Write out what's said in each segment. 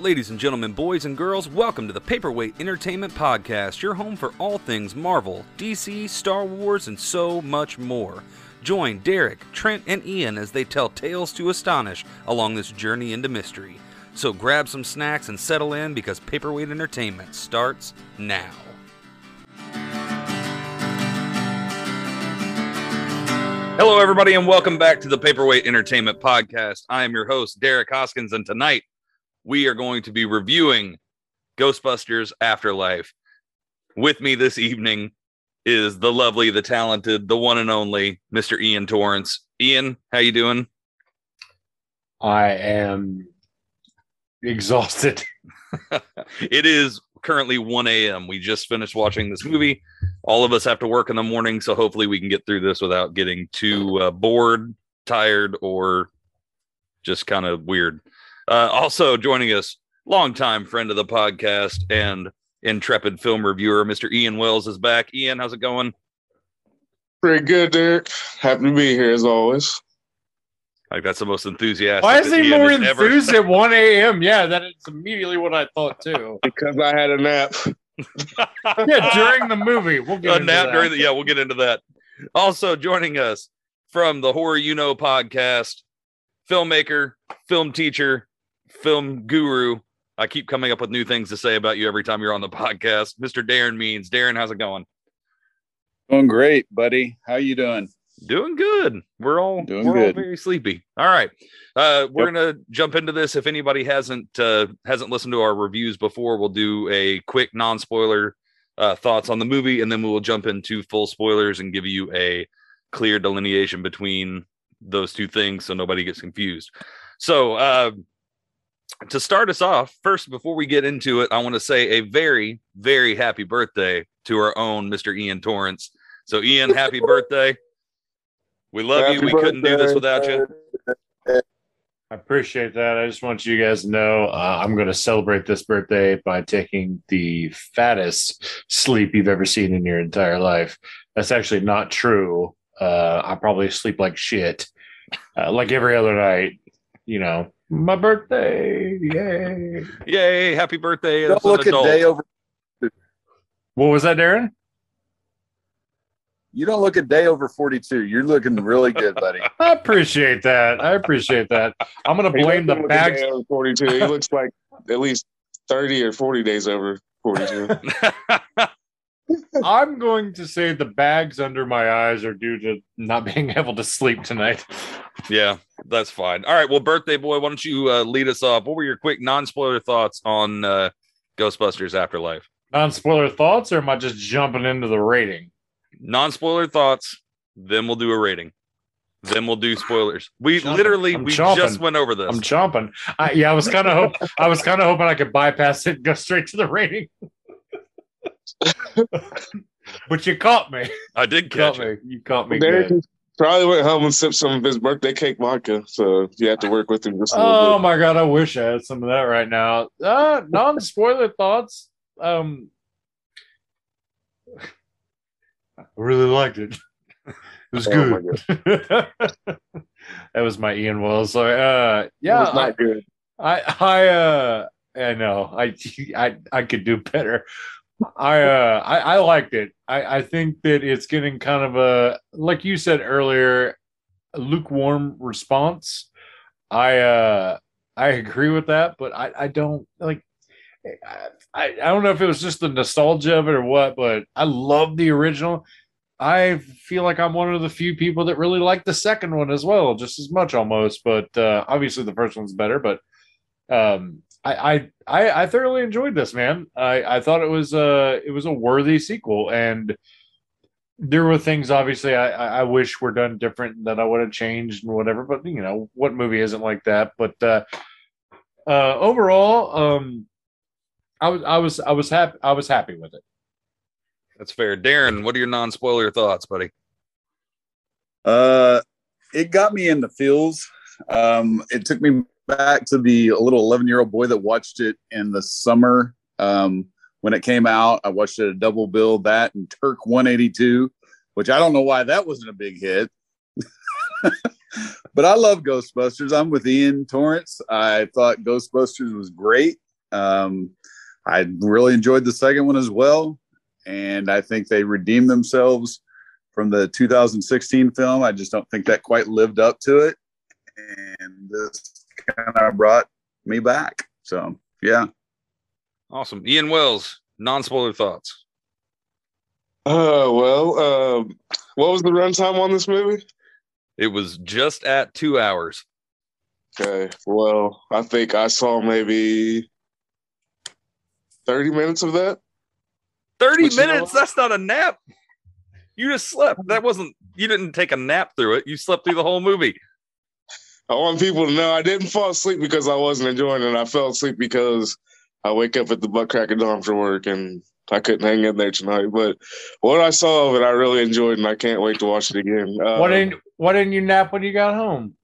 Ladies and gentlemen, boys and girls, welcome to the Paperweight Entertainment Podcast, your home for all things Marvel, DC, Star Wars, and so much more. Join Derek, Trent, and Ian as they tell tales to astonish along this journey into mystery. So grab some snacks and settle in because Paperweight Entertainment starts now. Hello, everybody, and welcome back to the Paperweight Entertainment Podcast. I am your host, Derek Hoskins, and tonight we are going to be reviewing Ghostbusters Afterlife. With me this evening is the lovely, the talented, the one and only Mr. Ian Torrance. Ian, how you doing? I am exhausted. it is currently 1 a.m. We just finished watching this movie. All of us have to work in the morning, so hopefully we can get through this without getting too uh, bored, tired, or just kind of weird. Uh, also joining us, longtime friend of the podcast and intrepid film reviewer, Mr. Ian Wells is back. Ian, how's it going? Pretty good, Derek. Happy to be here as always. Like that's the most enthusiastic. Why is he Ian more has ever- enthused at 1 a.m.? Yeah, that is immediately what I thought too. Because I had a nap. yeah, during the movie. We'll get a into nap that. during the yeah, we'll get into that. Also joining us from the Horror You Know podcast, filmmaker, film teacher, film guru. I keep coming up with new things to say about you every time you're on the podcast, Mr. Darrin Means. Darrin, how's it going? Doing great, buddy. How you doing? Doing good. We're all Doing we're all very sleepy. All right. Uh we're gonna jump into this. If anybody hasn't uh hasn't listened to our reviews before, we'll do a quick non-spoiler uh thoughts on the movie, and then we will jump into full spoilers and give you a clear delineation between those two things so nobody gets confused. So uh to start us off, first before we get into it, I want to say a very, very happy birthday to our own Mr. Ian Torrance. So Ian, happy birthday. We love you. Happy We couldn't do this without you. I appreciate that. I just want you guys to know uh, I'm going to celebrate this birthday by taking the fattest sleep you've ever seen in your entire life. That's actually not true. Uh, I probably sleep like shit, uh, like every other night. You know, my birthday. Yay. Yay, happy birthday. Don't as an look a day over. What was that, Darrin? You don't look a day over forty-two. You're looking really good, buddy. I appreciate that. I appreciate that. I'm going to blame the doesn't look a bags. day over 42. He looks like at least 30 or 40 days over 42. I'm going to say the bags under my eyes are due to not being able to sleep tonight. yeah, that's fine. All right. Well, birthday boy, why don't you uh, lead us off? What were your quick non-spoiler thoughts on uh, Ghostbusters Afterlife? Non spoiler thoughts, or am I just jumping into the rating? Non-spoiler thoughts, then we'll do a rating. Then we'll do spoilers. We Chomping. literally I'm we chomping. just went over this. I'm chomping. I, yeah, I was kind of hope I was kind of hoping I could bypass it and go straight to the rating. but you caught me. I did You catch caught me. You caught me Derek good. probably went home and sipped some of his birthday cake vodka. So you have to work with him just a Oh little my god, I wish I had some of that right now. Uh non spoiler thoughts. Um I really liked it. It was Oh good. that was my Ian Wells. So uh yeah, it was I, not good. I I uh I know I I I could do better. I uh I, I liked it. I, I think that it's getting kind of a like you said earlier, lukewarm response. I uh I agree with that, but I, I don't like I, I don't know if it was just the nostalgia of it or what, but I love the original. I feel like I'm one of the few people that really like the second one as well, just as much almost. But uh, obviously the first one's better. But um, I, I I I thoroughly enjoyed this, man. I I thought it was uh it was a worthy sequel, and there were things obviously I I I wish were done different that I would have changed and whatever. But you know what movie isn't like that? But uh, uh, overall, um, I was I was I was happy I was happy with it. That's fair. Darrin, what are your non-spoiler thoughts, buddy? Uh, it got me in the feels. Um, it took me back to the little eleven-year-old boy that watched it in the summer um, when it came out. I watched it a double bill that and Turk 182, which I don't know why that wasn't a big hit. but I love Ghostbusters. I'm with Ian Torrance. I thought Ghostbusters was great. Um, I really enjoyed the second one as well, and I think they redeemed themselves from the 2016 film. I just don't think that quite lived up to it, and this kind of brought me back. So yeah, Awesome. Ian Wells, non spoiler thoughts. Uh, well, uh, what was the runtime on this movie? It was just at two hours. Okay, well, I think I saw maybe 30 minutes of that. 30 But you know minutes? That's not a nap. You just slept. That wasn't, you didn't take a nap through it. You slept through the whole movie. I want people to know I didn't fall asleep because I wasn't enjoying it. I fell asleep because I wake up at the butt crack of dawn for work and I couldn't hang in there tonight. But what I saw of it, I really enjoyed, and I can't wait to watch it again. Uh, Why didn't Why didn't you nap when you got home?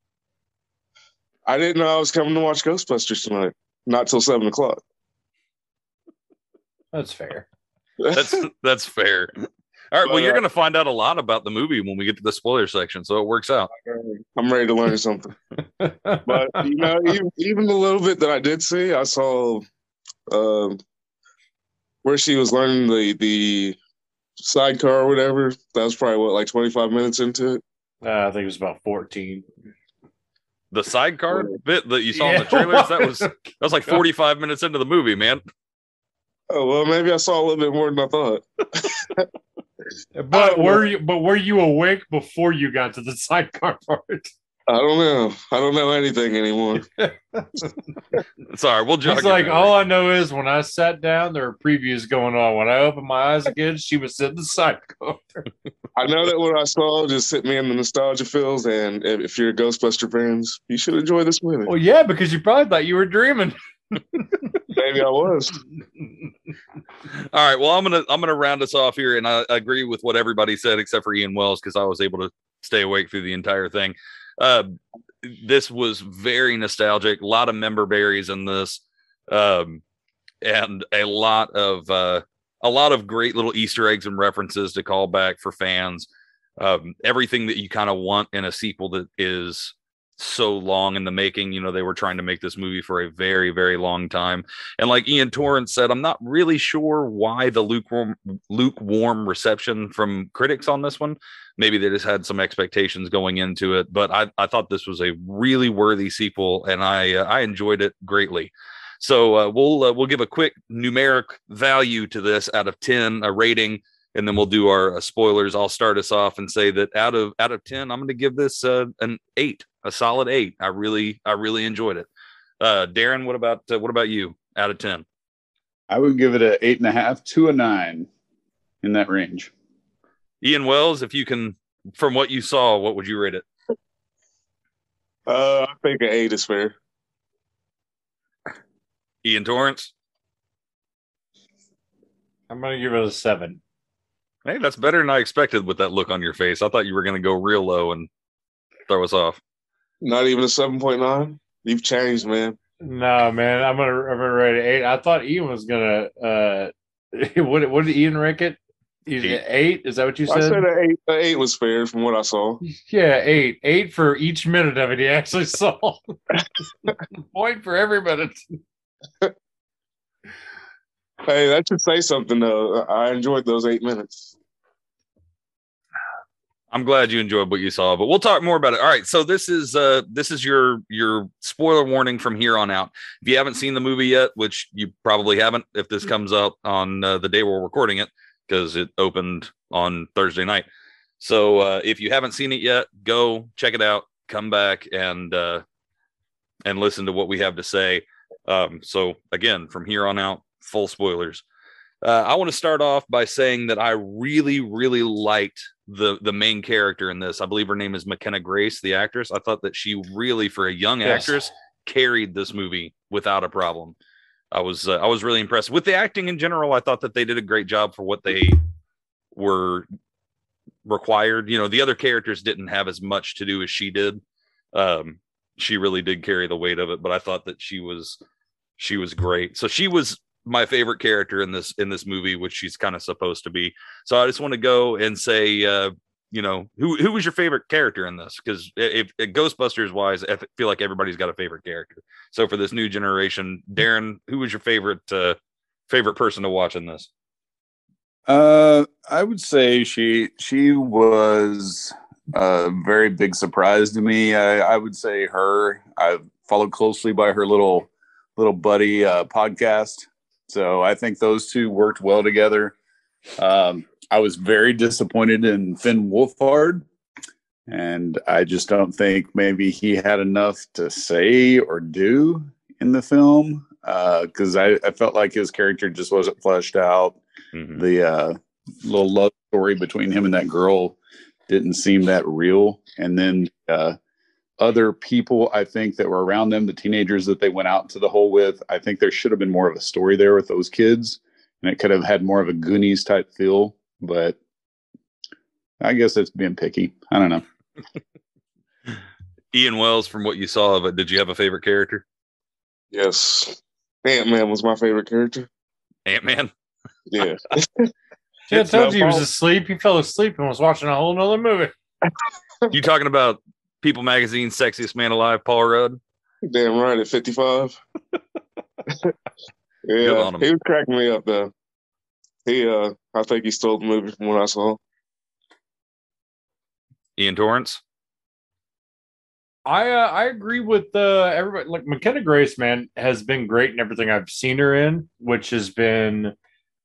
I didn't know I was coming to watch Ghostbusters tonight. Not till seven o'clock. That's fair. That's that's fair. All right. Well, you're uh, going to find out a lot about the movie when we get to the spoiler section. So it works out. I'm ready to learn something. But you know, even, even the little bit that I did see, I saw um, where she was learning the the sidecar or whatever. That was probably what like 25 minutes into it. Uh, I think it was about fourteen. The sidecar bit that you saw in the trailers, that was that was like 45 minutes into the movie, man. Oh well, maybe I saw a little bit more than I thought. But I- were you but were you awake before you got to the sidecar part? I don't know. I don't know anything anymore. Sorry, we'll jog It's like memory. all I know is when I sat down, there were previews going on. When I opened my eyes again, she was sitting in the sidecar. I know that what I saw just hit me in the nostalgia feels, and if if you're a Ghostbuster fans, you should enjoy this movie. Well, yeah, because you probably thought you were dreaming. Maybe I was. All right. Well, I'm gonna I'm gonna round us off here, and I agree with what everybody said except for Ian Wells because I was able to stay awake through the entire thing. Uh, this was very nostalgic. A lot of member berries in this, um, and a lot of uh, a lot of great little Easter eggs and references to call back for fans. Um, everything that you kind of want in a sequel that is so long in the making. You know, they were trying to make this movie for a very, very long time. And like Ian Torrance said, I'm not really sure why the lukewarm lukewarm reception from critics on this one. Maybe they just had some expectations going into it, but I, I thought this was a really worthy sequel, and I uh, I enjoyed it greatly. So uh, we'll uh, we'll give a quick numeric value to this out of ten, a rating, and then we'll do our uh, spoilers. I'll start us off and say that out of out of ten, I'm going to give this uh, an eight, a solid eight. I really I really enjoyed it. Uh, Darrin, what about uh, what about you? Out of ten. I would give it a eight and a half to a nine in that range. Ian Wells, if you can, from what you saw, what would you rate it? Uh, I think an eight is fair. Ian Torrance. I'm gonna give it a seven. Hey, that's better than I expected with that look on your face. I thought you were going to go real low and throw us off. Not even a seven point nine. You've changed, man. No, man, I'm gonna I'm gonna rate it eight. I thought Ian was gonna uh what what did Ian rank it? He's Eight. eight? Is that what you I said? said an eight. An eight was fair from what I saw. yeah, eight. Eight for each minute of it he actually saw. Point for every minute. Hey, that should say something though. I enjoyed those eight minutes. I'm glad you enjoyed what you saw, but we'll talk more about it. All right, so this is uh this is your your spoiler warning from here on out. If you haven't seen the movie yet, which you probably haven't, if this comes out on uh, the day we're recording it, because it opened on Thursday night. So uh, if you haven't seen it yet, go check it out. Come back and uh, and listen to what we have to say. Um, so again, from here on out, full spoilers. Uh, I want to start off by saying that I really, really liked the the main character in this. I believe her name is McKenna Grace, the actress. I thought that she really, for a young Yes. actress, carried this movie without a problem. I was uh, I was really impressed with the acting in general. I thought that they did a great job for what they were required. You know, the other characters didn't have as much to do as she did. Um, she really did carry the weight of it, but I thought that she was she was great. So she was my favorite character in this in this movie, which she's kind of supposed to be. So I just want to go and say uh, you know, who who was your favorite character in this? Because if, if Ghostbusters wise, I feel like everybody's got a favorite character. So for this new generation, Darrin, who was your favorite uh, favorite person to watch in this? Uh, I would say she she was a very big surprise to me. I, I would say her. I followed closely by her little little buddy uh, podcast. So I think those two worked well together. Um, I was very disappointed in Finn Wolfhard, and I just don't think maybe he had enough to say or do in the film because uh, I, I, felt like his character just wasn't fleshed out. Mm-hmm. The uh, little love story between him and that girl didn't seem that real, and then uh, other people I think that were around them, the teenagers that they went out into the hole with, I think there should have been more of a story there with those kids, and it could have had more of a Goonies type feel but I guess it's being picky. I don't know. Ian Wells, from what you saw of it, did you have a favorite character? Yes. Ant Man was my favorite character. Ant Man? Yeah. I told you he was asleep. He fell asleep and was watching a whole nother movie. you talking about People Magazine sexiest man alive, Paul Rudd? Damn right at 55. yeah, he was cracking me up though. He, uh, I think he stole the movie from what I saw. Ian Torrance. I uh, I agree with uh, everybody. Like McKenna Grace, man, has been great in everything I've seen her in, which has been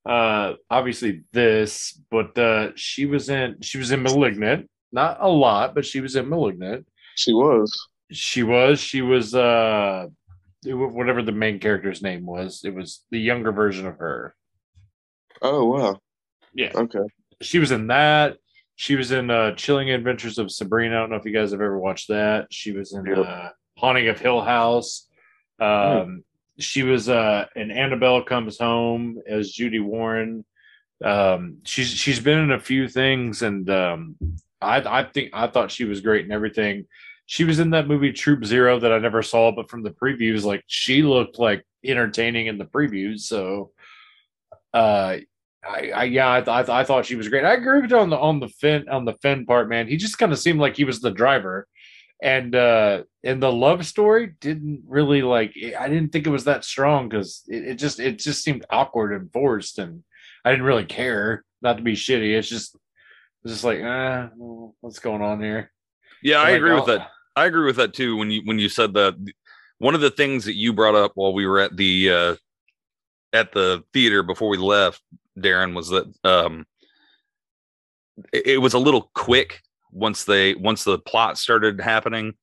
uh, obviously this, but uh, she was in she was in *Malignant*. Not a lot, but she was in *Malignant*. She was. She was. She was. uh Whatever the main character's name was, it was the younger version of her. Oh wow. Yeah. Okay. She was in that. She was in uh Chilling Adventures of Sabrina. I don't know if you guys have ever watched that. She was in uh, Haunting of Hill House. Um, hmm. She was uh, in Annabelle Comes Home as Judy Warren. Um, she's she's been in a few things, and um, I I think I thought she was great and everything. She was in that movie Troop Zero that I never saw, but from the previews, like she looked like entertaining in the previews. So, uh, I, I yeah, I, th- I, thought she was great. I agree with on the on the fin on the fin part, man. He just kind of seemed like he was the driver, and uh and the love story didn't really like. I didn't think it was that strong because it, it just it just seemed awkward and forced, and I didn't really care. Not to be shitty, it's just it's just like, ah, what's going on here? Yeah, I like, agree with that. I agree with that too. When you when you said that, one of the things that you brought up while we were at the uh at the theater before we left Darrin, was that um, it, it was a little quick once they once the plot started happening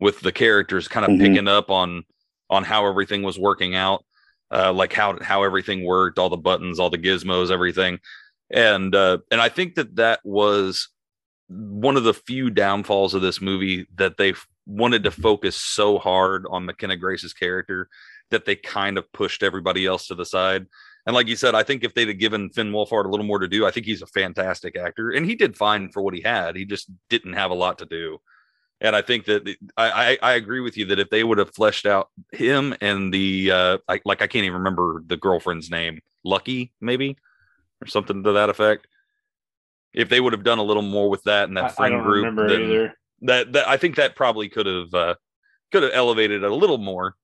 with the characters kind of mm-hmm. picking up on on how everything was working out uh like how how everything worked all the buttons all the gizmos everything and uh and i think that that was one of the few downfalls of this movie that they wanted to focus so hard on mckenna grace's character that they kind of pushed everybody else to the side and like you said, I think if they'd have given Finn Wolfhard a little more to do, I think he's a fantastic actor, and he did fine for what he had. He just didn't have a lot to do. And I think that I, I, I agree with you that if they would have fleshed out him and the uh, I, like I can't even remember the girlfriend's name, Lucky maybe, or something to that effect. If they would have done a little more with that and that friend group, then that that I think that probably could have uh, could have elevated it a little more.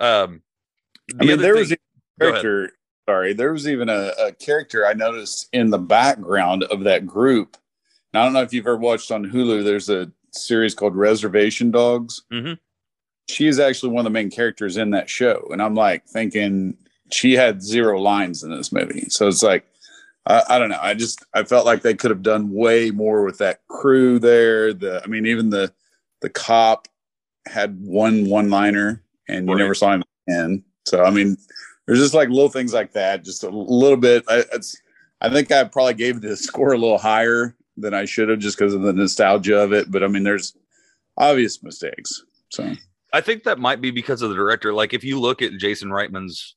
Um, the I mean, there thing, was a character sorry, there was even a, a, character I noticed in the background of that group. Now, I don't know if you've ever watched on Hulu. There's a series called Reservation Dogs. Mm-hmm. She is actually one of the main characters in that show, and I'm like thinking she had zero lines in this movie. So it's like, I, I don't know. I just I felt like they could have done way more with that crew there. The I mean, even the the cop had one one liner, and you right. never saw him again. So I mean, there's just like little things like that, just a little bit. I, it's, I think I probably gave the score a little higher than I should have just because of the nostalgia of it. But I mean, there's obvious mistakes. So I think that might be because of the director. Like if you look at Jason Reitman's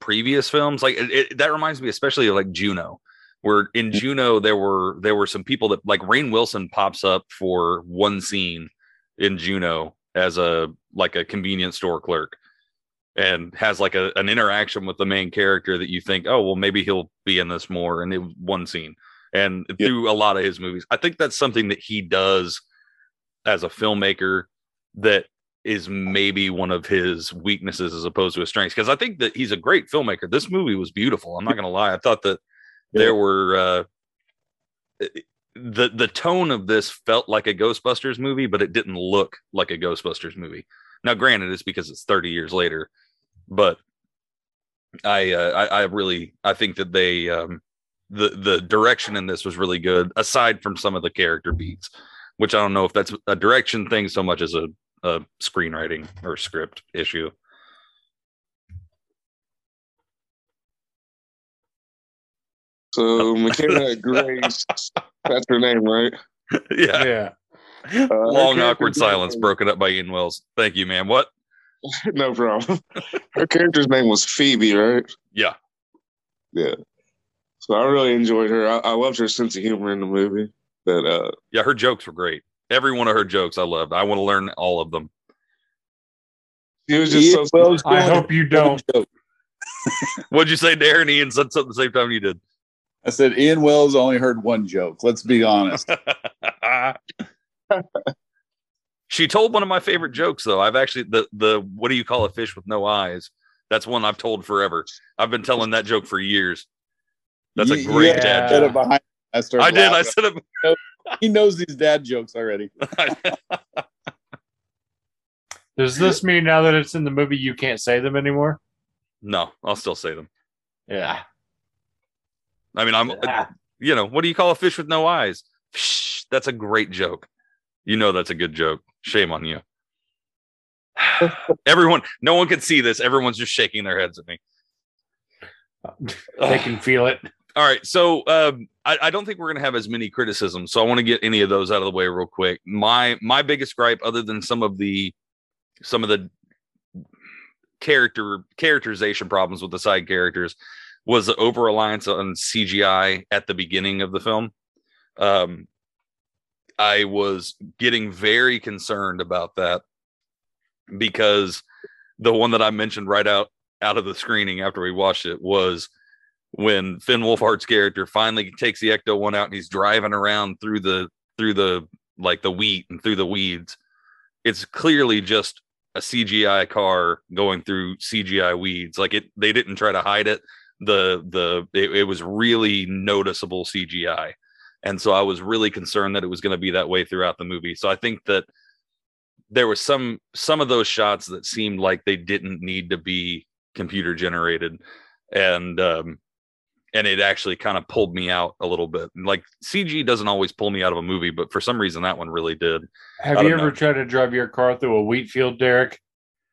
previous films, like it, it, that reminds me especially of like Juno, where in mm-hmm. Juno there were there were some people that like Rainn Wilson pops up for one scene in Juno as a like a convenience store clerk and has like a, an interaction with the main character that you think, oh, well, maybe he'll be in this more. And it was one scene. and Yeah. through a lot of his movies. I think that's something that he does as a filmmaker that is maybe one of his weaknesses as opposed to his strengths. Because I think that he's a great filmmaker. This movie was beautiful. I'm not gonna lie. I thought that there were uh the the tone of this felt like a Ghostbusters movie, but it didn't look like a Ghostbusters movie. Now, granted, it's because it's 30 years later, but I uh, I, I really I think that they um, the the direction in this was really good. Aside from some of the character beats, which I don't know if that's a direction thing so much as a, a screenwriting or script issue. So McKenna Grace, that's her name, right? yeah. Yeah. Uh, Long awkward silence was- broken up by Ian Wells. Thank you, man. What? no problem. Her character's name was Phoebe, right? Yeah. Yeah. So I really enjoyed her. I, I loved her sense of humor in the movie. That uh, Yeah, her jokes were great. Every one of her jokes I loved. I want to learn all of them. she was just Ian so. Wells I hope you don't. What'd you say, Darrin? Ian said something the same time you did. I said Ian Wells only heard one joke. Let's be honest. she told one of my favorite jokes though. I've actually the the what do you call a fish with no eyes? That's one I've told forever. I've been telling that joke for years. That's a great you dad said joke. it behind. I started. I did. I said it. he knows these dad jokes already. Does this mean now that it's in the movie you can't say them anymore? no, I'll still say them. Yeah. I mean, I'm Ah, you know, what do you call a fish with no eyes? Psh, that's a great joke. You know that's a good joke. Shame on you. Everyone, no one can see this. Everyone's just shaking their heads at me. they can feel it. All right, so um, I, don't think we're gonna have as many criticisms, so I want to get any of those out of the way real quick. My my biggest gripe, other than some of the some of the character characterization problems with the side characters, was the over reliance on CGI at the beginning of the film. Um, I was getting very concerned about that because the one that I mentioned right out out of the screening after we watched it was when Finn Wolfhard's character finally takes the Ecto one out and he's driving around through the through the like the wheat and through the weeds. It's clearly just a CGI car going through CGI weeds. Like it, they didn't try to hide it. The the it, it was really noticeable CGI, and so I was really concerned that it was going to be that way throughout the movie. So I think that there was some some of those shots that seemed like they didn't need to be computer generated, and um, and it actually kind of pulled me out a little bit. Like CG doesn't always pull me out of a movie, but for some reason that one really did. Have you ever know. tried to drive your car through a wheat field, Derek?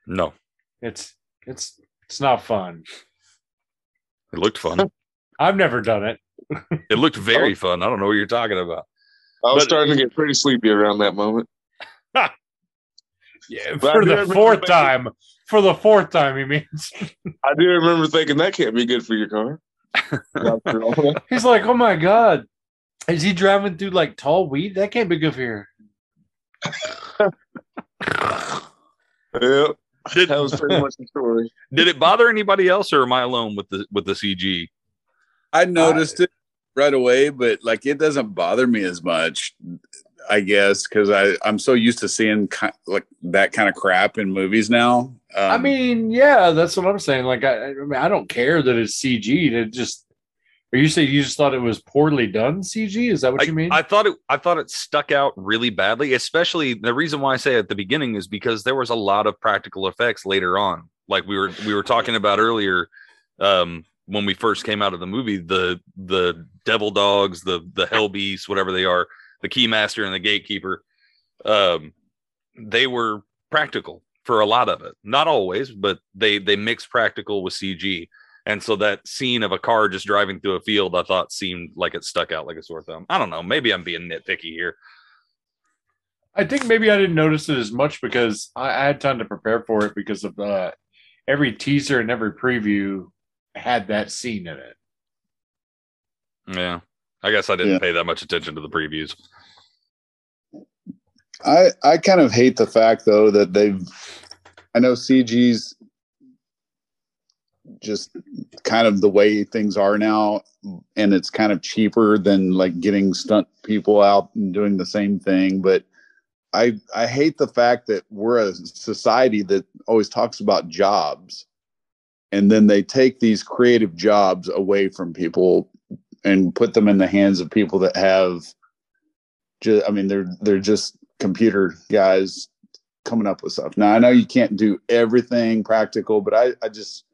No, It's it's it's not fun. it looked fun. I've never done it. it looked very fun. I don't know what you're talking about. I was But- starting to get pretty sleepy around that moment. Yeah, But for the remember fourth thinking- time. For the fourth time, he means. I do remember thinking that can't be good for your car. After all that. He's like, oh my god, is he driving through like tall wheat? That can't be good for you. yeah, Did, that was pretty much the story. did it bother anybody else, or am I alone with the with the CG? I noticed it right away, but like it doesn't bother me as much, I guess, because I I'm so used to seeing ki- like that kind of crap in movies now. Um, I mean, yeah, that's what I'm saying. Like, I, I mean, I don't care that it's CG. It just, or you say you just thought it was poorly done CG? Is that what I, you mean? I thought it I thought it stuck out really badly, especially the reason why I say at the beginning is because there was a lot of practical effects later on. Like we were we were talking about earlier um when we first came out of the movie, the the devil dogs, the the hell beasts, whatever they are, the keymaster and the gatekeeper, um, they were practical for a lot of it. Not always, but they they mix practical with CG. And so that scene of a car just driving through a field, I thought seemed like it stuck out like a sore thumb. I don't know. Maybe I'm being nitpicky here. I think maybe I didn't notice it as much because I, I had time to prepare for it because of uh, every teaser and every preview had that scene in it. Yeah. I guess I didn't Yeah. pay that much attention to the previews. I I kind of hate the fact though that they've I know CG's just kind of the way things are now and it's kind of cheaper than like getting stunt people out and doing the same thing but i i hate the fact that we're a society that always talks about jobs and then they take these creative jobs away from people and put them in the hands of people that have just i mean they're they're just computer guys coming up with stuff now i know you can't do everything practical but i i just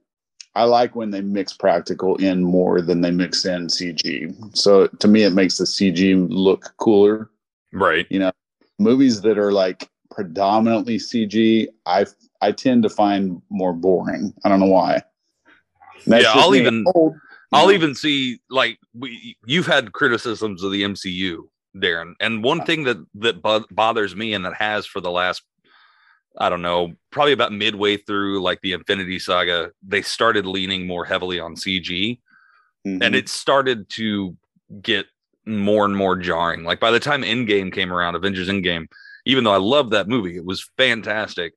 I like when they mix practical in more than they mix in CG. So to me, it makes the CG look cooler. Right. You know, movies that are like predominantly CG, I I tend to find more boring. I don't know why. yeah, I'll even old, I'll know. even see like we you've had criticisms of the MCU, Darrin, and one thing that that bo- bothers me and that has for the last I don't know, probably about midway through like the Infinity Saga, they started leaning more heavily on CG Mhm. and it started to get more and more jarring. Like by the time Endgame came around, Avengers Endgame, even though I loved that movie, it was fantastic.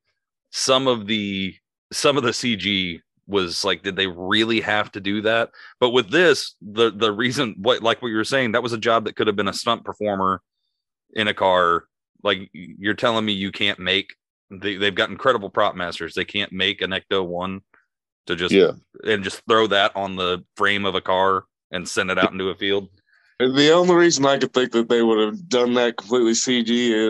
Some of the some of the CG was like, did they really have to do that? But with this, the the reason what like what you were saying, that was a job that could have been a stunt performer in a car. Like you're telling me you can't make they, they've got incredible prop masters. They can't make an Ecto one to just yeah. and just throw that on the frame of a car and send it out into a field. The only reason I could think that they would have done that completely CG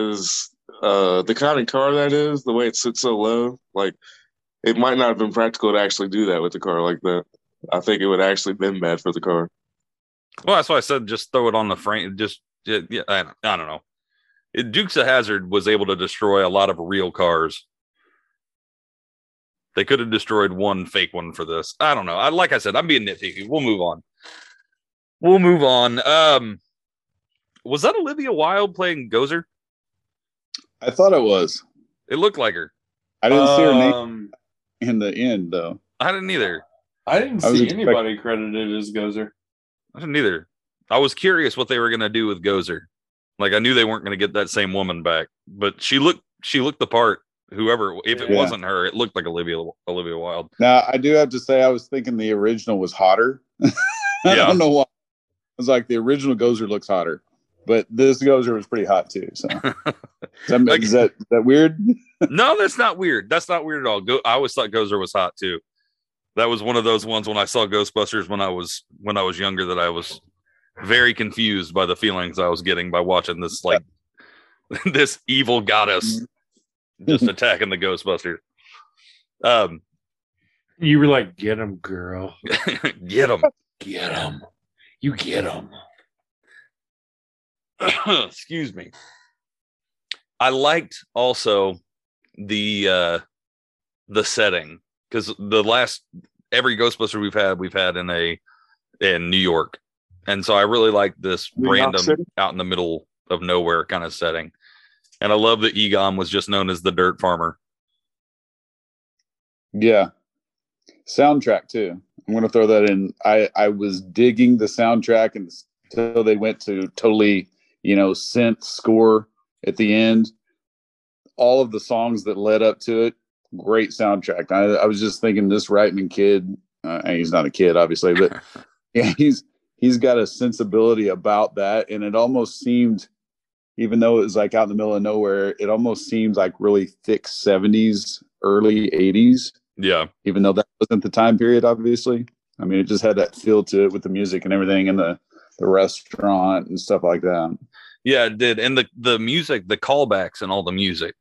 is uh, the kind of car that is, the way it sits so low. Like, it might not have been practical to actually do that with the car like that. I think it would have actually been bad for the car. Well, that's why I said just throw it on the frame. Just yeah, yeah I, I don't know. It, Dukes of Hazzard was able to destroy a lot of real cars. They could have destroyed one fake one for this. I don't know. I like I said, I'm being nitpicky. We'll move on. We'll move on. Um, was that Olivia Wilde playing Gozer? I thought it was. It looked like her. I didn't see her name Um, in the end though. I didn't either. I didn't I see expect- anybody credited as Gozer. I didn't either. I was curious what they were gonna do with Gozer. Like I knew they weren't gonna get that same woman back, but she looked she looked the part. Whoever, if it Yeah. wasn't her, it looked like Olivia Olivia Wilde. Now I do have to say I was thinking the original was hotter. I Yeah. don't know why. I was like the original Gozer looks hotter, but this Gozer was pretty hot too. So is that, Like- is that is that weird? no, that's not weird. That's not weird at all. Go, I always thought Gozer was hot too. That was one of those ones when I saw Ghostbusters when I was when I was younger that I was very confused by the feelings I was getting by watching this like this evil goddess just attacking the Ghostbusters. Um, You were like, "Get him, girl. get them. Get him. You get him." excuse me i liked also the uh the setting because the last every ghostbuster we've had we've had in a in new york and so i really like this New random out in the middle of nowhere kind of setting and i love that egon was just known as the dirt farmer Yeah. Soundtrack too. I'm gonna throw that in. I I was digging the soundtrack until they went to totally, you know, synth score at the end. All of the songs that led up to it, great soundtrack. I, I was just thinking this Reitman kid. Uh, and he's not a kid, obviously, but yeah, he's he's got a sensibility about that, and it almost seemed, even though it was like out in the middle of nowhere, it almost seemed like really thick '70s, early '80s yeah even though that wasn't the time period obviously i mean it just had that feel to it with the music and everything and the the restaurant and stuff like that Yeah, it did. And the the music, the callbacks and all the music.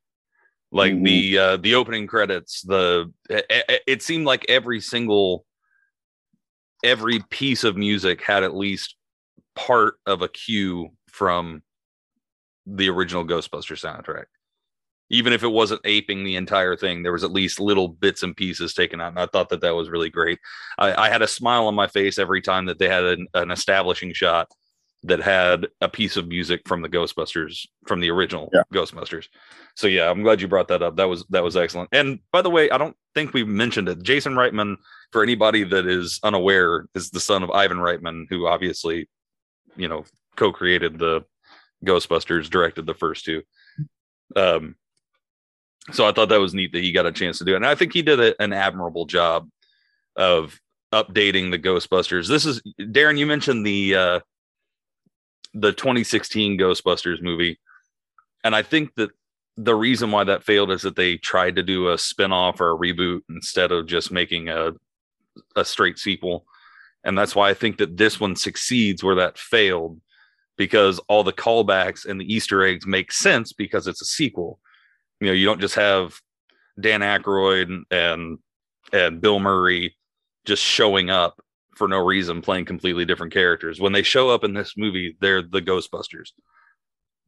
Like Mhm. the uh the opening credits, the it, it- it seemed like every single every piece of music had at least part of a cue from the original Ghostbuster soundtrack. Even if it wasn't aping the entire thing, there was at least little bits and pieces taken out. And I thought that that was really great. I, I had a smile on my face every time that they had an, an establishing shot that had a piece of music from the Ghostbusters from the original Yeah. Ghostbusters. So yeah, I'm glad you brought that up. That was that was excellent. And by the way, I don't think we've mentioned it. Jason Reitman, for anybody that is unaware, is the son of Ivan Reitman, who obviously, you know, co-created the Ghostbusters, directed the first two. Um, so I thought that was neat that he got a chance to do it, and I think he did a, an admirable job of updating the Ghostbusters. This is Darrin. You mentioned the uh, the 2016 Ghostbusters movie, and I think that the reason why that failed is that they tried to do a spin-off or a reboot instead of just making a a straight sequel. And that's why I think that this one succeeds where that failed because all the callbacks and the Easter eggs make sense because it's a sequel. You know, you don't just have Dan Aykroyd and and, and Bill Murray just showing up for no reason playing completely different characters. When they show up in this movie, they're the Ghostbusters.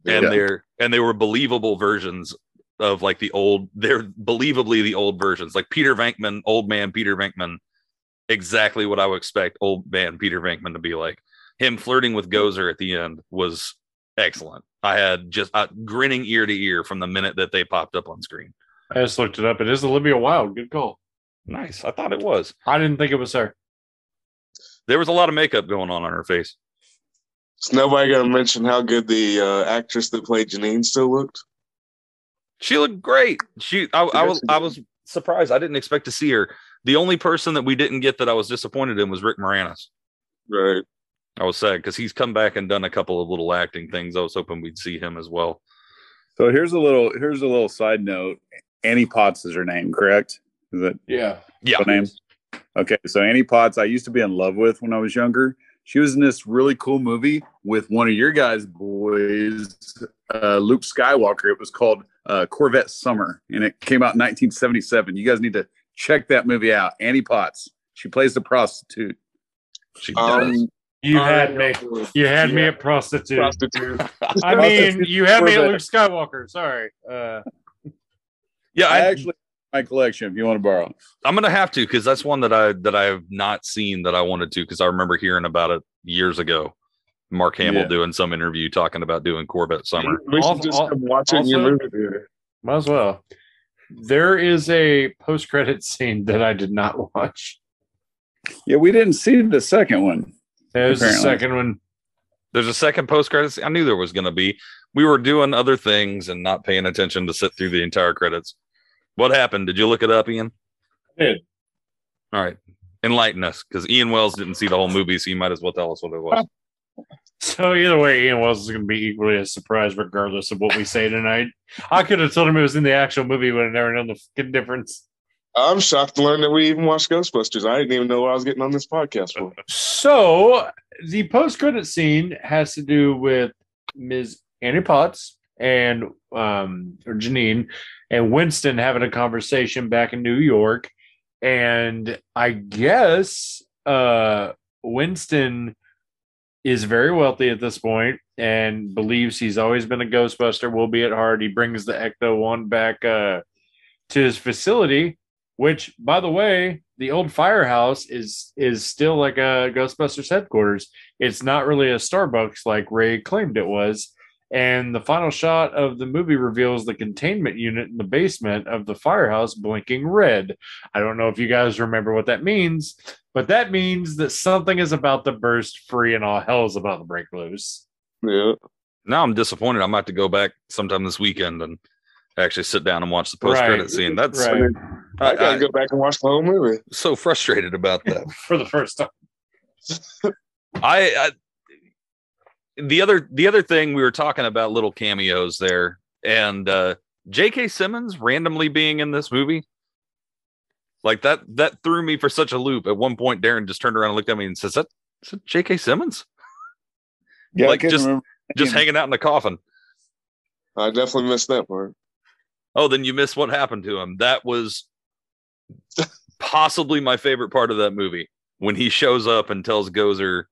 And Yeah. they're and they were believable versions of like the old they're believably the old versions. Like Peter Venkman, old man Peter Venkman, exactly what I would expect old man Peter Venkman to be like. Him flirting with Gozer at the end was excellent. I had just uh, grinning ear to ear from the minute that they popped up on screen. I just looked it up. It is Olivia Wilde. Good call. Nice. I thought it was. I didn't think it was her. There was a lot of makeup going on on her face. Is nobody gonna mention how good the uh, actress that played Janine still looked? She looked great. She, I, I was, I was surprised. I didn't expect to see her. The only person that we didn't get that I was disappointed in was Rick Moranis. Right. I was sad because he's come back and done a couple of little acting things. I was hoping we'd see him as well. So here's a little here's a little side note. Annie Potts is her name, correct? Is that Yeah. Yeah, the name? Okay, so Annie Potts, I used to be in love with when I was younger. She was in this really cool movie with one of your guys' boys, uh, Luke Skywalker. It was called uh, Corvette Summer, and it came out in 1977. You guys need to check that movie out. Annie Potts. She plays the prostitute. she does. Um, You I had me. You had me Yeah. at prostitute. prostitute. I mean, you had me at Luke Skywalker. Sorry. Uh, yeah, I I, actually my collection if you want to borrow. I'm gonna have to because that's one that I that I have not seen that I wanted to because I remember hearing about it years ago. Mark Hamill Yeah. doing some interview talking about doing Corvette Summer. We should Also- just come watch it in your movie theater. might as well. There is a post credit scene that I did not watch. Yeah, we didn't see the second one. There's the second one. There's a second post credits. I knew there was gonna be. We were doing other things and not paying attention to sit through the entire credits. What happened? Did you look it up, Ian? I did. All right. Enlighten us because Ian Wells didn't see the whole movie, so you might as well tell us what it was. So either way, Ian Wells is going to be equally as surprised, regardless of what we say tonight. I could have told him it was in the actual movie, but I never known the fucking difference. I'm shocked to learn that we even watched Ghostbusters. I didn't even know what I was getting on this podcast for. So the post credit scene has to do with Ms. Annie Potts and um or Janine and Winston having a conversation back in New York. And I guess uh Winston is very wealthy at this point and believes he's always been a Ghostbuster, will be at heart. He brings the Ecto one back uh to his facility, which by the way, the old firehouse is is still like a Ghostbusters headquarters. It's not really a Starbucks like Ray claimed it was. And the final shot of the movie reveals the containment unit in the basement of the firehouse blinking red. I don't know if you guys remember what that means, but that means that something is about to burst free and all hell is about to break loose. Yeah. Now I'm disappointed. I'm about to go back sometime this weekend and actually sit down and watch the post credit Right. scene. That's Right. I I, gotta I, go back and watch the whole movie. so frustrated about that. For the first time. I, I the other the other thing we were talking about little cameos there and uh J.K. Simmons randomly being in this movie. Like that that threw me for such a loop. At one point, Darrin just turned around and looked at me and says, "That is that J.K. Simmons Yeah, Like, just- remember. just hanging out in the coffin?" I definitely missed that part. Oh, then you missed what happened to him. That was possibly my favorite part of that movie when he shows up and tells Gozer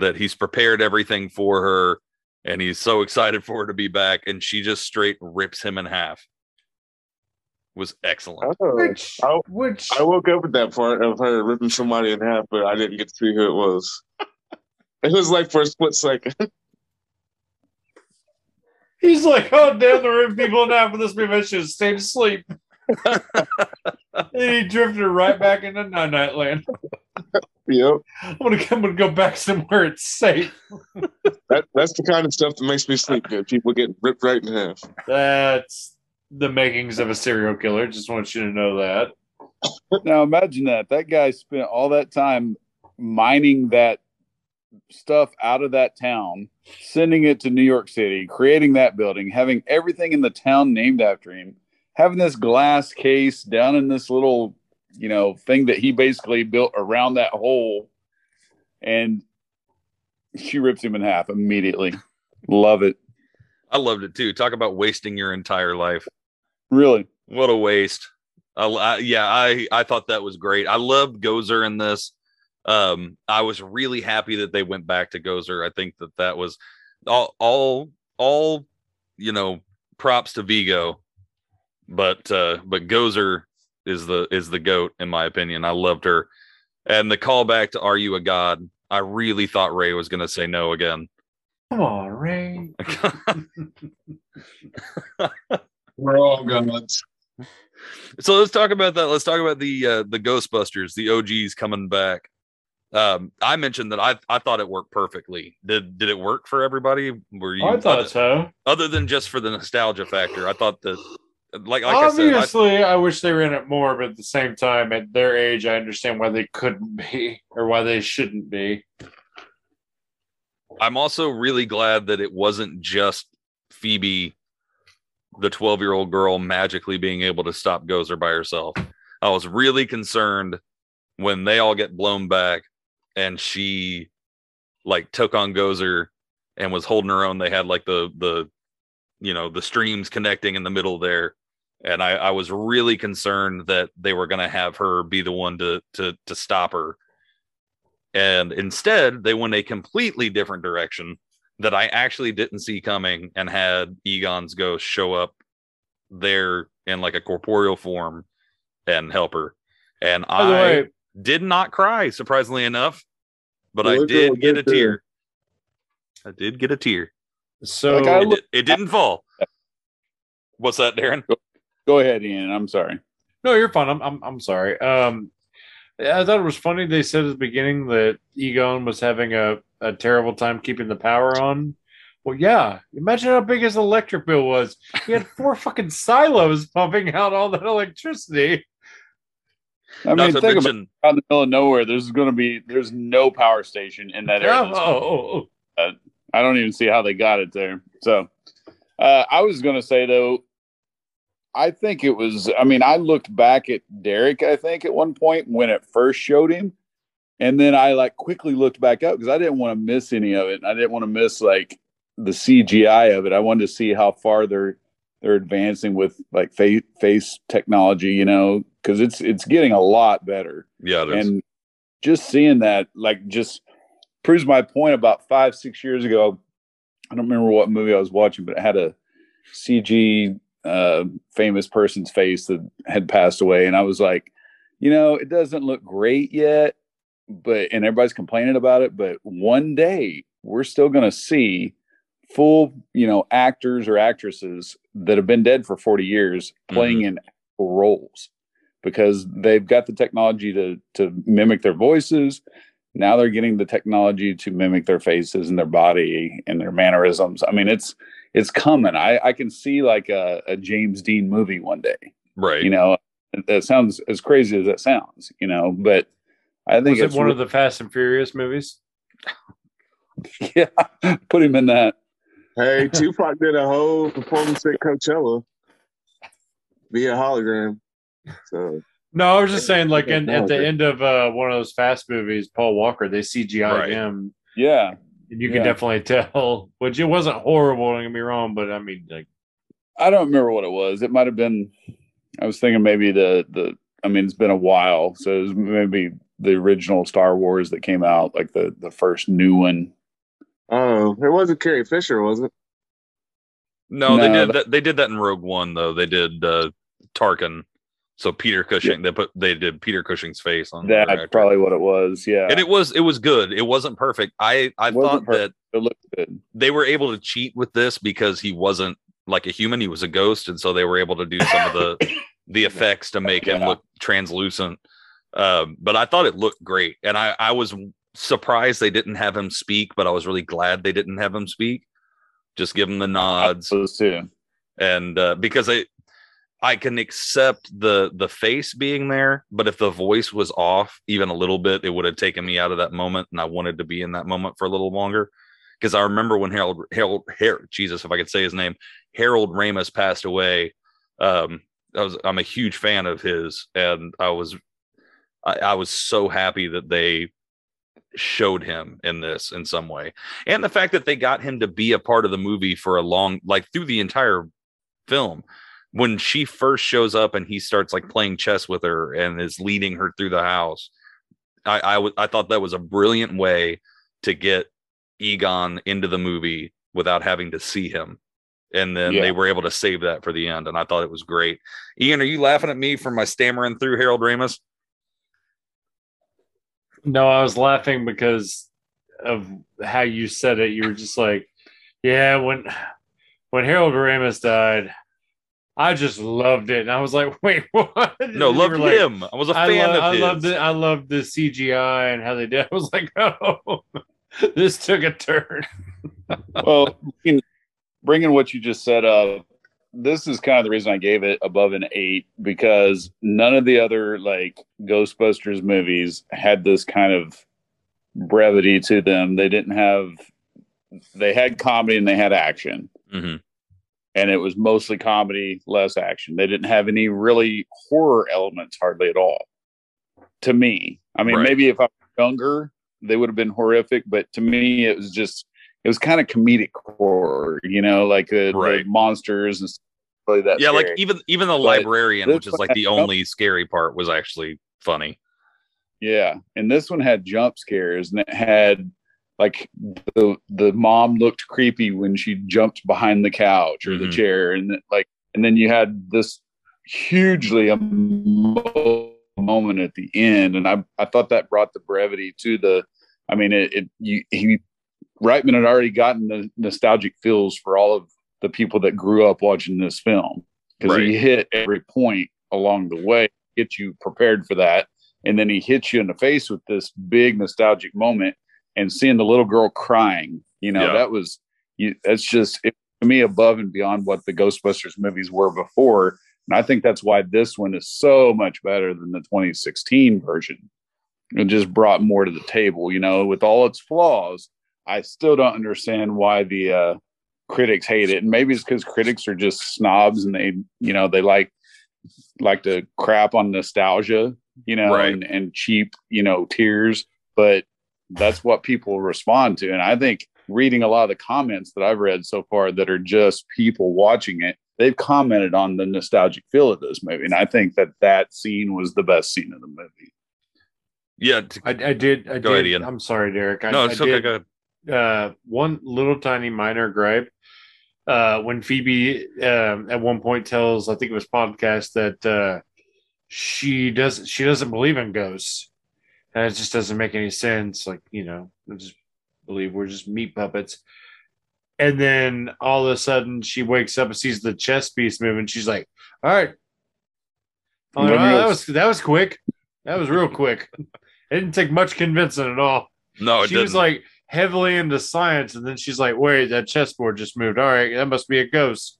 that he's prepared everything for her and he's so excited for her to be back and she just straight rips him in half. Was excellent. Oh, Which I- which I woke up at that part of her ripping somebody in half, but I didn't get to see who it was. It was like for a split second. he's like, oh damn, the rip people in half of this movie. I should have stayed asleep. and he drifted right back into Night Night Land. Yep. I'm gonna, I'm gonna go back somewhere it's safe. That, that's the kind of stuff that makes me sleep good. People getting ripped right in half. That's the makings of a serial killer. Just want you to know that. now imagine that. That guy spent all that time mining that stuff out of that town, sending it to New York City, creating that building, having everything in the town named after him, having this glass case down in this little, you know, thing that he basically built around that hole. And she rips him in half immediately. Love it. I loved it too. Talk about wasting your entire life. Really. What a waste. I, I, yeah, I I thought that was great. I loved Gozer in this. Um, I was really happy that they went back to Gozer. I think that that was all all all you know props to Vigo, but uh, but Gozer is the is the goat in my opinion. I loved her, and the callback to "Are You a God?" I really thought Ray was going to say no again. Come on, Ray. We're all gods. so let's talk about that. Let's talk about the uh, the Ghostbusters, the OGs coming back. Um, I mentioned that I I thought it worked perfectly. Did did it work for everybody? Were you? I thought other, so. other than just for the nostalgia factor, I thought that like like I said, I, Obviously, I, wish they were in it more, but at the same time, at their age, I understand why they couldn't be or why they shouldn't be. I'm also really glad that it wasn't just Phoebe, the 12 year old girl, magically being able to stop Gozer by herself. I was really concerned when they all get blown back and she like took on Gozer and was holding her own. They had like the the you know the streams connecting in the middle there. And I, I was really concerned that they were gonna have her be the one to to to stop her. And instead, they went a completely different direction that I actually didn't see coming and had Egon's ghost show up there in like a corporeal form and help her. And I way, did not cry, surprisingly enough, but I did get a tear. I did get a tear. So Like, It, look- it didn't fall. What's that, Darrin? Go ahead, Ian. I'm sorry. no, you're fine. I'm, I'm I'm sorry. Um, I thought it was funny. They said at the beginning that Egon was having a, a terrible time keeping the power on. Well, yeah. Imagine how big his electric bill was. He had four fucking silos pumping out all that electricity. I Not mean, think about mention, out in the middle of nowhere. There's going to be there's no power station in that area. Oh, I don't even see how they got it there. So uh, I was going to say though, I think it was. I mean, I looked back at Derek. I think at one point when it first showed him, and then I like quickly looked back up because I didn't want to miss any of it. I didn't want to miss like the CGI of it. I wanted to see how far they're they're advancing with like face face technology. You know, because it's it's getting a lot better yeah, and just seeing that like just proves my point about five six years ago. I don't remember what movie i was watching but it had a cg uh, famous person's face that had passed away. And i was like you know it doesn't look great yet but and everybody's complaining about it but one day we're still going to see full you know actors or actresses that have been dead for 40 years playing in roles because they've got the technology to to mimic their voices. Now they're getting the technology to mimic their faces and their body and their mannerisms. I mean, it's it's coming. I I can see like a, a James Dean movie one day. right. You know, that sounds as crazy as that sounds. You know, but I think was it it's one of the Fast and Furious movies? yeah. Put him in that. Hey, Tupac did a whole performance at Coachella via hologram. So No, I was just saying, like in, at the end of uh, one of those Fast movies, Paul Walker, they CGI Right. him, Yeah. and you can Yeah. definitely tell. Which it wasn't horrible. Don't get me wrong, but I mean, like, I don't remember what it was. It might have been. I was thinking maybe the the. I mean, it's been a while, so it was maybe the original Star Wars that came out, like the the first new one. oh, it wasn't Carrie Fisher, was it? No, they did that- that. They did that in Rogue One, though. They did uh, Tarkin. So Peter Cushing, they put they did Peter Cushing's face on That's probably what it was. Yeah, and it was it was good. It wasn't perfect. I I thought perfect. that it looked good. they were able to cheat with this because he wasn't like a human; he was a ghost, and so they were able to do some of the the effects to make him look translucent. Um, but I thought it looked great, and I I was surprised they didn't have him speak, but I was really glad they didn't have him speak. Just give him the nods Those two. and uh, because I I can accept the the face being there, but if the voice was off even a little bit, it would have taken me out of that moment, and I wanted to be in that moment for a little longer. Because I remember when Harold Harold Harold Jesus, if I could say his name, Harold Ramis passed away. Um, I was I'm a huge fan of his, and I was I, I was so happy that they showed him in this in some way, and the fact that they got him to be a part of the movie for a long, like through the entire film when she first shows up and he starts like mm-hmm. playing chess with her and is leading her through the house I, I, w- I thought that was a brilliant way to get egon into the movie without having to see him and then Yeah. they were able to save that for the end and i thought it was great ian are you laughing at me for my stammering through harold ramis No, I was laughing because of how you said it. You were just like, yeah, when when Harold Ramis died, I just loved it. And I was like, wait, what? no And you loved like, him i was a I, fan lo- of I his loved it. I loved the CGI and how they did. I was like, oh, this took a turn. well, bringing- bringing what you just said up, this is kind of the reason I gave it above an eight because none of the other like Ghostbusters movies had this kind of brevity to them. They didn't have, they had comedy and they had action, Mhm. And it was mostly comedy, less action. They didn't have any really horror elements hardly at all. To me, I mean, Right. maybe if I was younger, they would have been horrific, but to me, it was just it was kind of comedic horror, you know, like the, the monsters and stuff really that. yeah like even even the But librarian which is like the jump- only scary part was actually funny yeah, and this one had jump scares, and it had like the the mom looked creepy when she jumped behind the couch or the Mhm. chair, and then, like, and then you had this hugely emo- moment at the end, and I I thought that brought the brevity to the. I mean, it, it you he Reitman had already gotten the nostalgic feels for all of the people that grew up watching this film because he hit every point along the way, get you prepared for that, and then he hits you in the face with this big nostalgic moment and seeing the little girl crying. You know, Yeah. that was you. That's just it, to me above and beyond what the Ghostbusters movies were before. And I think that's why this one is so much better than the 2016 version. It just brought more to the table, you know, with all its flaws. I still don't understand why the uh, critics hate it. And maybe it's because critics are just snobs and they, you know, they like like to crap on nostalgia, you know, Right. and, and cheap, you know, tears. But that's what people respond to. And I think reading a lot of the comments that I've read so far that are just people watching it, they've commented on the nostalgic feel of this movie. And I think that that scene was the best scene of the movie. yeah t- I, I did. I Go ahead, did. Ian. I'm sorry, Derek. I, no I it's okay did, go ahead uh, one little tiny minor gripe. Uh, when Phoebe um, at one point tells, I think it was podcast that uh, she doesn't she doesn't believe in ghosts, and it just doesn't make any sense. Like you know, I just believe we're just meat puppets. And then all of a sudden, she wakes up and sees the chess piece moving. She's like, "All right, like, "Oh, that was that was quick. That was real quick. It didn't take much convincing at all." no it she was didn't. like heavily into science, and then she's like, "Wait, that chessboard just moved. All right, that must be a ghost."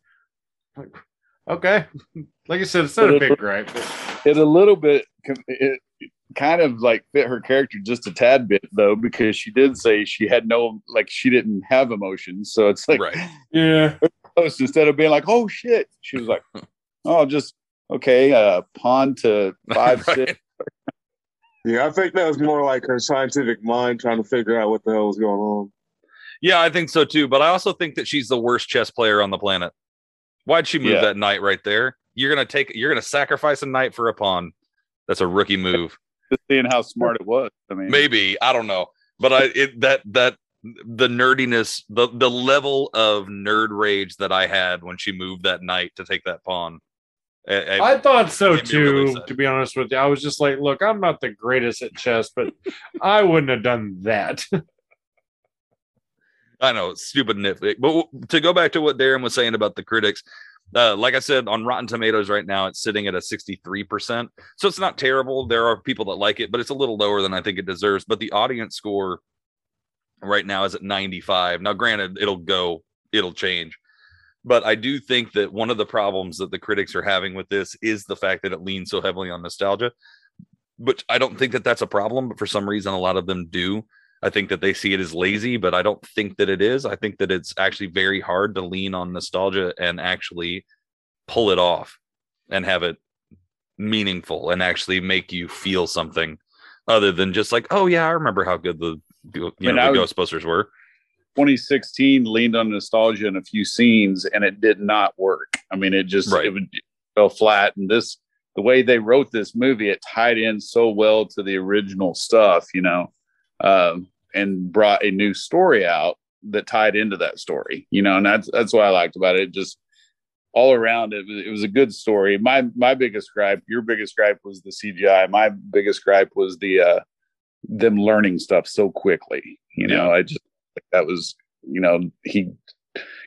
Like, okay, like I said, it's not But a it- big gripe. but- it a little bit it kind of like fit her character just a tad bit though because she did say she had no like she didn't have emotions so it's like Right. Yeah, post instead of being like oh shit she was like oh just okay uh pawn to five Right. six Yeah, I think that was more like her scientific mind trying to figure out what the hell was going on. Yeah, I think so too. But I also think that she's the worst chess player on the planet. Why'd she move Yeah. that knight right there? You're gonna take you're gonna sacrifice a knight for a pawn. That's a rookie move. Just seeing how smart it was i mean Maybe. I don't know. But I it that that the nerdiness, the the level of nerd rage that I had when she moved that knight to take that pawn. I- I- I thought so made me really too. to be honest with you, I was just like, "Look, I'm not the greatest at chess, but I wouldn't have done that." I know it's stupid nitpick, but to go back to what Darrin was saying about the critics, uh, like I said, on Rotten Tomatoes right now, it's sitting at a 63%. So it's not terrible. There are people that like it, but it's a little lower than I think it deserves. But the audience score right now is at 95. Now, granted, it'll go, it'll change, but I do think that one of the problems that the critics are having with this is the fact that it leans so heavily on nostalgia. But I don't think that that's a problem. But for some reason, a lot of them do. I think that they see it as lazy, but I don't think that it is. I think that it's actually very hard to lean on nostalgia and actually pull it off and have it meaningful and actually make you feel something other than just like, oh yeah, I remember how good the you know the was- Ghostbusters were. 2016 leaned on nostalgia in a few scenes and it did not work. I mean, it just Right. it, would, it fell flat. And this, the way they wrote this movie, it tied in so well to the original stuff, you know, um, and brought a new story out that tied into that story, you know, and that's that's what I liked about it. Just all around, it was, it was a good story. My my biggest gripe, your biggest gripe was the CGI. My biggest gripe was the uh, them learning stuff so quickly. You know, I just that was you know he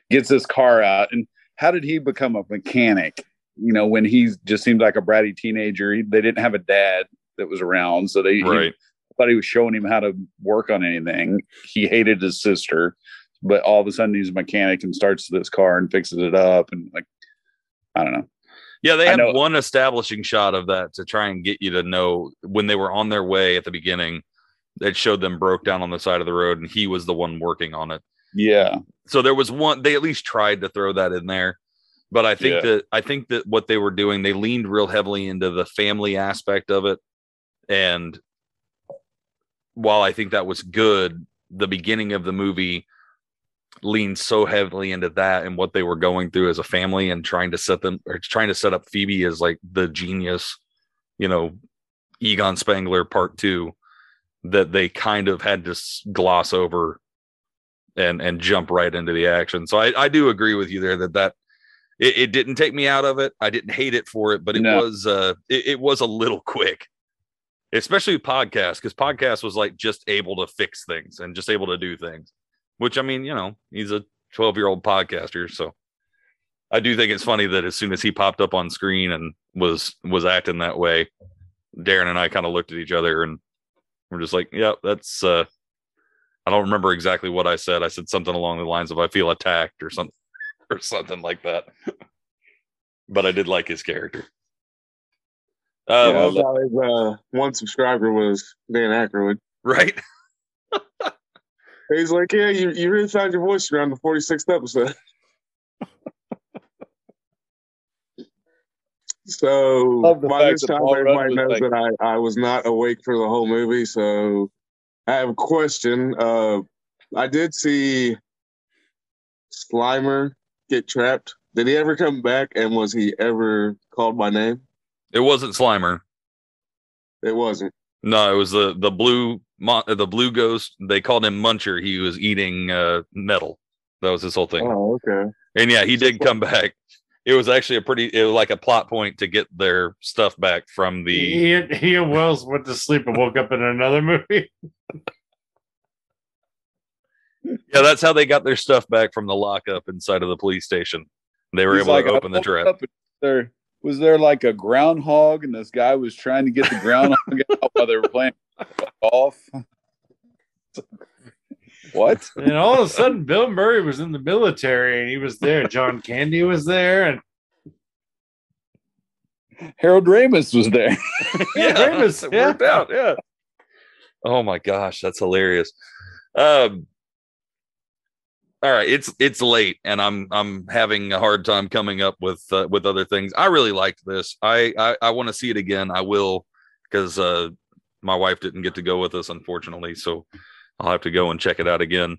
gets his car out and how did he become a mechanic you know when he just seemed like a bratty teenager he, they didn't have a dad that was around so they he Right. He was showing him how to work on anything he hated his sister but all of a sudden he's a mechanic and starts this car and fixes it up and like i don't know Yeah, they had one establishing shot of that to try and get you to know when they were on their way at the beginning. It showed them broke down on the side of the road, and he was the one working on it. yeah So there was one. They at least tried to throw that in there, but I think Yeah. that I think that what they were doing, they leaned real heavily into the family aspect of it, and while I think that was good, the beginning of the movie leaned so heavily into that and what they were going through as a family and trying to set them or trying to set up Phoebe as like the genius, you know, Egon Spengler part two, that they kind of had to gloss over and and jump right into the action. So I, I do agree with you there that that it, it didn't take me out of it. I didn't hate it for it, but it No. was uh it, it was a little quick. Especially podcast, because podcast was like just able to fix things and just able to do things. Which I mean, you know, he's a 12 year old podcaster, so I do think it's funny that as soon as he popped up on screen and was was acting that way, Darrin and I kind of looked at each other and we're just like, "Yep, that's." uh I don't remember exactly what I said. I said something along the lines of "I feel attacked" or something, or something like that. but I did like his character. I Um, love how his uh, one subscriber was Dan Aykroyd. right? He's like, yeah, you, you really found your voice around the 46th episode. so by this time, Paul everybody was knows like- that I, I was not awake for the whole movie. So I have a question. Uh, I did see Slimer get trapped. Did he ever come back? And was he ever called by name? It wasn't Slimer. It wasn't. No, it was the the blue mon- the blue ghost. They called him Muncher. He was eating uh, metal. That was his whole thing. Oh, okay. And yeah, he did come back. It was actually a pretty, it was like a plot point to get their stuff back from the. He, and- he and Wells went to sleep and woke up in another movie. Yeah, that's how they got their stuff back from the lockup inside of the police station. They were He's able like, to I open the trap. up There was there like a groundhog, and this guy was trying to get the groundhog out while they were playing golf. what? And all of a sudden, Bill Murray was in the military and he was there. John Candy was there. And Harold Ramis was there. yeah, Ramis, it yeah. worked out. Yeah. Oh my gosh, that's hilarious. Um. All right, it's it's late, and I'm I'm having a hard time coming up with uh, with other things. I really liked this. I I, I want to see it again. I will because uh, my wife didn't get to go with us, unfortunately. So I'll have to go and check it out again.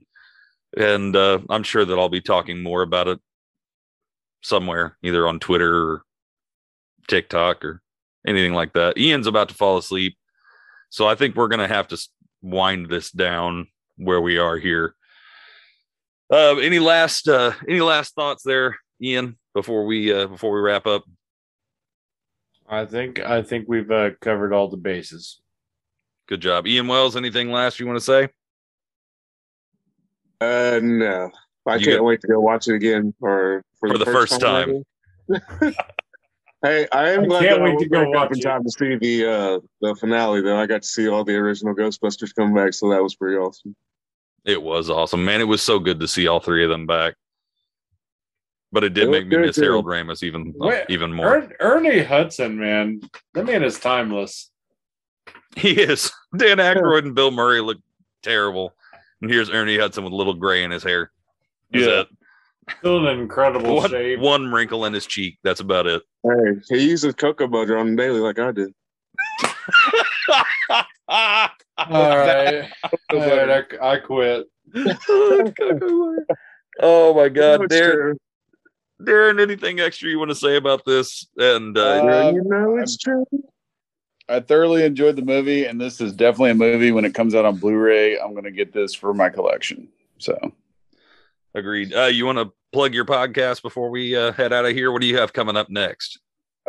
And uh, I'm sure that I'll be talking more about it somewhere, either on Twitter or TikTok or anything like that. Ian's about to fall asleep. So I think we're to have to wind this down where we are here. Uh, any last uh, any last thoughts there, Ian, before we uh, before we wrap up? I think I think we've uh, covered all the bases. Good job, Ian Wells. Anything last you want to say? Uh, no. I You can't got- wait to go watch it again or for, For the first time. hey, I am I glad can't that wait I to go back up watch in time to see the uh, the finale. Though I got to see all the original Ghostbusters come back, so that was pretty awesome. It was awesome, man. It was so good to see all three of them back. but it did It make me miss too. Harold Ramis even Wait, even more. Er- Ernie Hudson, man, that man is timeless. He is. Dan Aykroyd and Bill Murray look terrible, and here's Ernie Hudson with a little gray in his hair. That's Yeah. it. Still an incredible One, shape. one wrinkle in his cheek. That's about it. Hey, he uses cocoa butter on the daily like I did. All right, All right, I, I quit. oh my god, it's Darrin. Darrin, anything extra you want to say about this? And uh, Uh, you know it's true. I thoroughly enjoyed the movie, and this is definitely a movie. When it comes out on Blu-ray, I'm going to get this for my collection. So, agreed. Uh, you want to plug your podcast before we uh, head out of here? What do you have coming up next?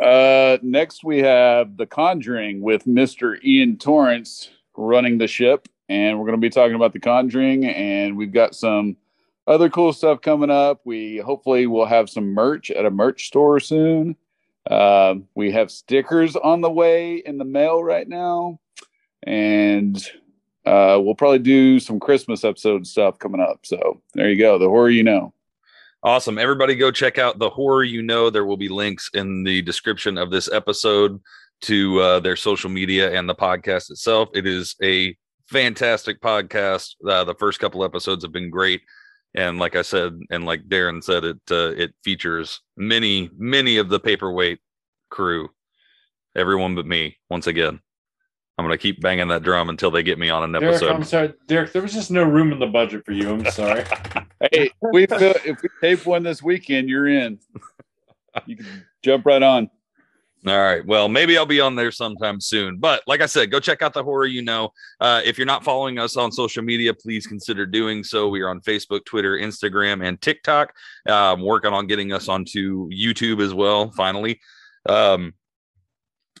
uh, next we have The Conjuring with Mr. Ian Torrance running the ship, and we're going to be talking about The Conjuring, and we've got some other cool stuff coming up. We hopefully will have some merch at a merch store soon. Um, we have stickers on the way in the mail right now, and uh, we'll probably do some Christmas episode stuff coming up. So there you go, the horror you know. Awesome. Everybody go check out the horror you know. There will be links in the description of this episode to uh, their social media and the podcast itself. It is a fantastic podcast. Uh, the first couple episodes have been great. And like I said, and like Darrin said, it uh, it features many, many of the paperweight crew. Everyone but me. Once again, I'm gonna keep banging that drum until they get me on an Derek, episode. I'm sorry, Derek. There was just no room in the budget for you. I'm sorry. Hey, we feel, if we tape one this weekend, you're in. You can jump right on. All right. Well, maybe I'll be on there sometime soon. But like I said, go check out the horror you know. Uh, if you're not following us on social media, please consider doing so. We are on Facebook, Twitter, Instagram, and TikTok. I'm working on getting us onto YouTube as well, finally. Um,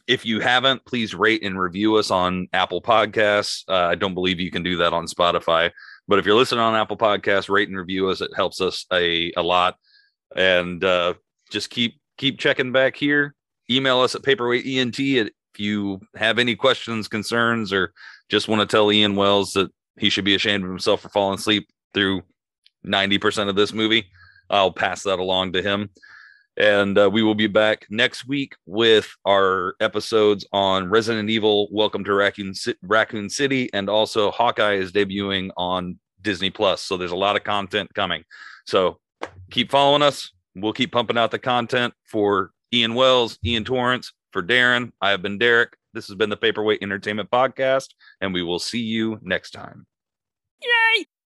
if you haven't, please rate and review us on Apple Podcasts. Uh, I don't believe you can do that on Spotify. But if you're listening on Apple Podcasts, rate and review us. It helps us a, a lot. And uh, just keep keep checking back here email us at paperweight ent if you have any questions concerns or just want to tell ian wells that he should be ashamed of himself for falling asleep through 90% of this movie i'll pass that along to him. And uh, we will be back next week with our episodes on resident evil welcome to raccoon, Ci- raccoon city and also hawkeye is debuting on disney plus. So there's a lot of content coming. So keep following us. We'll keep pumping out the content for Ian Wells, Ian Torrance, for Darrin. I have been Derek. This has been the Paperweight Entertainment Podcast, and we will see you next time. Yay!